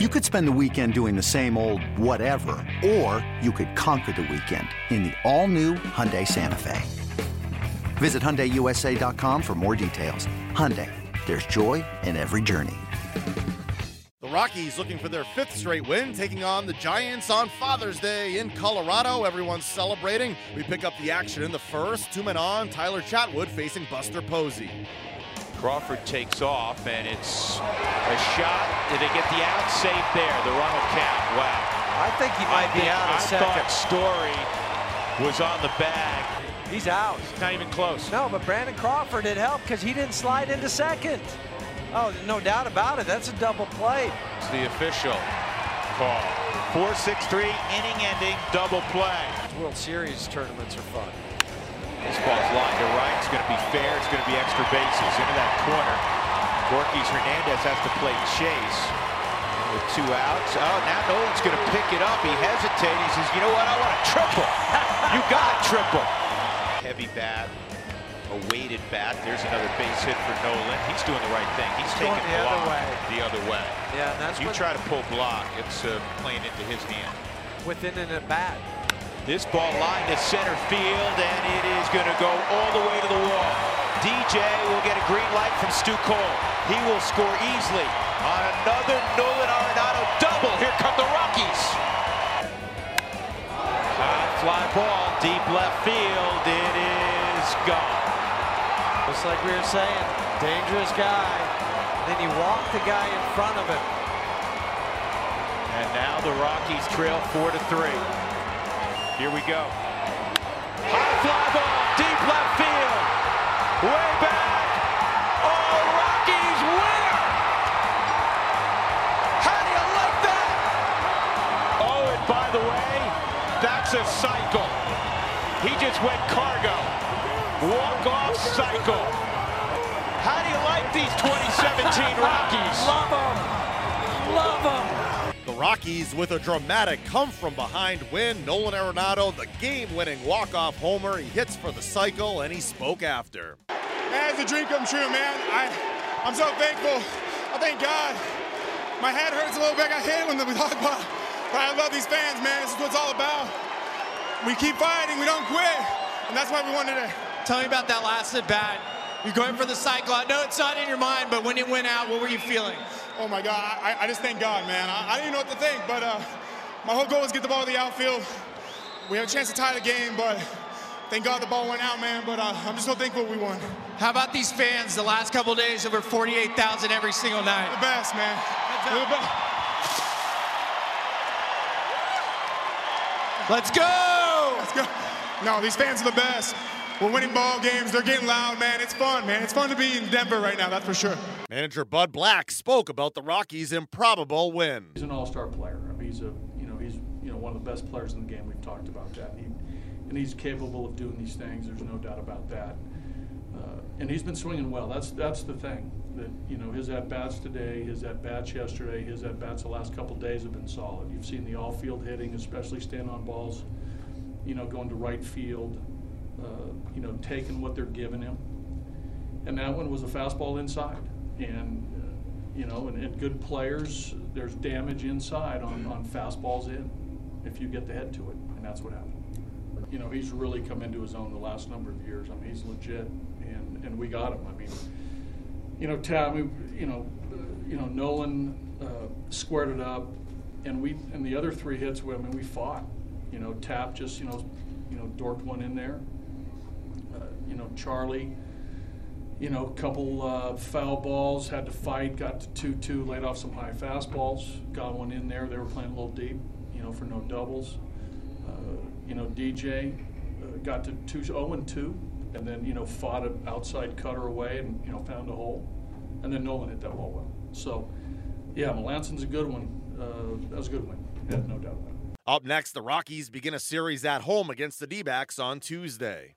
You could spend the weekend doing the same old whatever, or you could conquer the weekend in the all-new Hyundai Santa Fe. Visit HyundaiUSA.com for more details. Hyundai, there's joy in every journey. The Rockies looking for their fifth straight win, taking on the Giants on Father's Day in Colorado. Everyone's celebrating. We pick up the action in the first. Two men on, Tyler Chatwood facing Buster Posey. Crawford takes off, and it's a shot. Did they get the out? Safe there. The run will count. Wow. I think he might I be think- out a I second. thought Story was on the bag. He's out. Not even close. No, but Brandon Crawford had helped because he didn't slide into second. Oh, no doubt about it. That's a double play. It's the official call. 4-6-3, inning-ending double play. World Series tournaments are fun. This ball's lined to right. It's going to be fair. It's going to be extra bases into that corner. Gorkys Hernandez has to play chase with two outs. Oh, now Nolan's going to pick it up. He hesitates. He says, you know what? I want a triple. you got a triple. Heavy bat, a weighted bat. There's another base hit for Nolan. He's doing the right thing. He's Going taking the other way. the other way. Yeah, that's you try to pull block, it's uh, playing into his hand. Within an at bat. This ball lined to center field, and it is going to go all the way to the wall. DJ will get a green light from Stu Cole. He will score easily on another Nolan Arenado double. Here come the Rockies. High fly ball, deep left field. It is gone. Just like we were saying, dangerous guy. Then he walked the guy in front of him. And now the Rockies trail four to three. Here we go. High fly ball, deep left field. Way back. Oh, Rockies winner. How do you like that? Oh, and by the way, that's a cycle. He just went CarGo. Walk-off cycle. How do you like these 2017 Rockies? Love them. Love him. The Rockies with a dramatic come from behind win. Nolan Arenado, the game winning walk off homer. He hits for the cycle and he spoke after. Man, it's a dream come true, man. I, I'm so thankful. I thank God. My head hurts a little bit. I hate it when we talk about, but I love these fans, man. This is what it's all about. We keep fighting. We don't quit, and that's why we won today. Tell me about that last at bat. You're going for the cycle. I know it's not in your mind, but when it went out, what were you feeling? Oh my God, I, I just thank God, man. I, I didn't even know what to think, but uh, my whole goal was get the ball to the outfield. We have a chance to tie the game, but thank God the ball went out, man. But uh, I'm just so thankful we won. How about these fans? The last couple days, over 48,000 every single night? The best, man. They're the best. Let's go! Let's go. No, these fans are the best. We're winning ball games. They're getting loud, man. It's fun, man. It's fun to be in Denver right now, that's for sure. Manager Bud Black spoke about the Rockies' improbable win. He's an all-star player. I mean, he's a you know he's you know one of the best players in the game. We've talked about that. He, and he's capable of doing these things. There's no doubt about that. Uh, and he's been swinging well. That's that's the thing. That you know his at bats today, his at bats yesterday, his at bats the last couple days have been solid. You've seen the all-field hitting, especially stand on balls. You know, going to right field. Uh, you know, taking what they're giving him. And that one was a fastball inside. And uh, you know, and, and good players, there's damage inside on, on fastballs in if you get the head to it, and that's what happened. You know, he's really come into his own the last number of years. I mean, he's legit, and, and we got him. I mean, you know, Tab, you know, uh, you know, Nolan uh, squared it up, and we and the other three hits, we, I mean, we fought. You know, Tap just you know, you know, dorked one in there. Uh, you know, Charlie you know, a couple uh, foul balls, had to fight, got to 2 2, laid off some high fastballs, got one in there. They were playing a little deep, you know, for no doubles. Uh, you know, DJ uh, got to 2 0 2, and then, you know, fought an outside cutter away and, you know, found a hole. And then Nolan hit that ball well. So, yeah, Melancon's a good one. Uh, that was a good one. Yeah, no doubt about it. Up next, the Rockies begin a series at home against the D backs on Tuesday.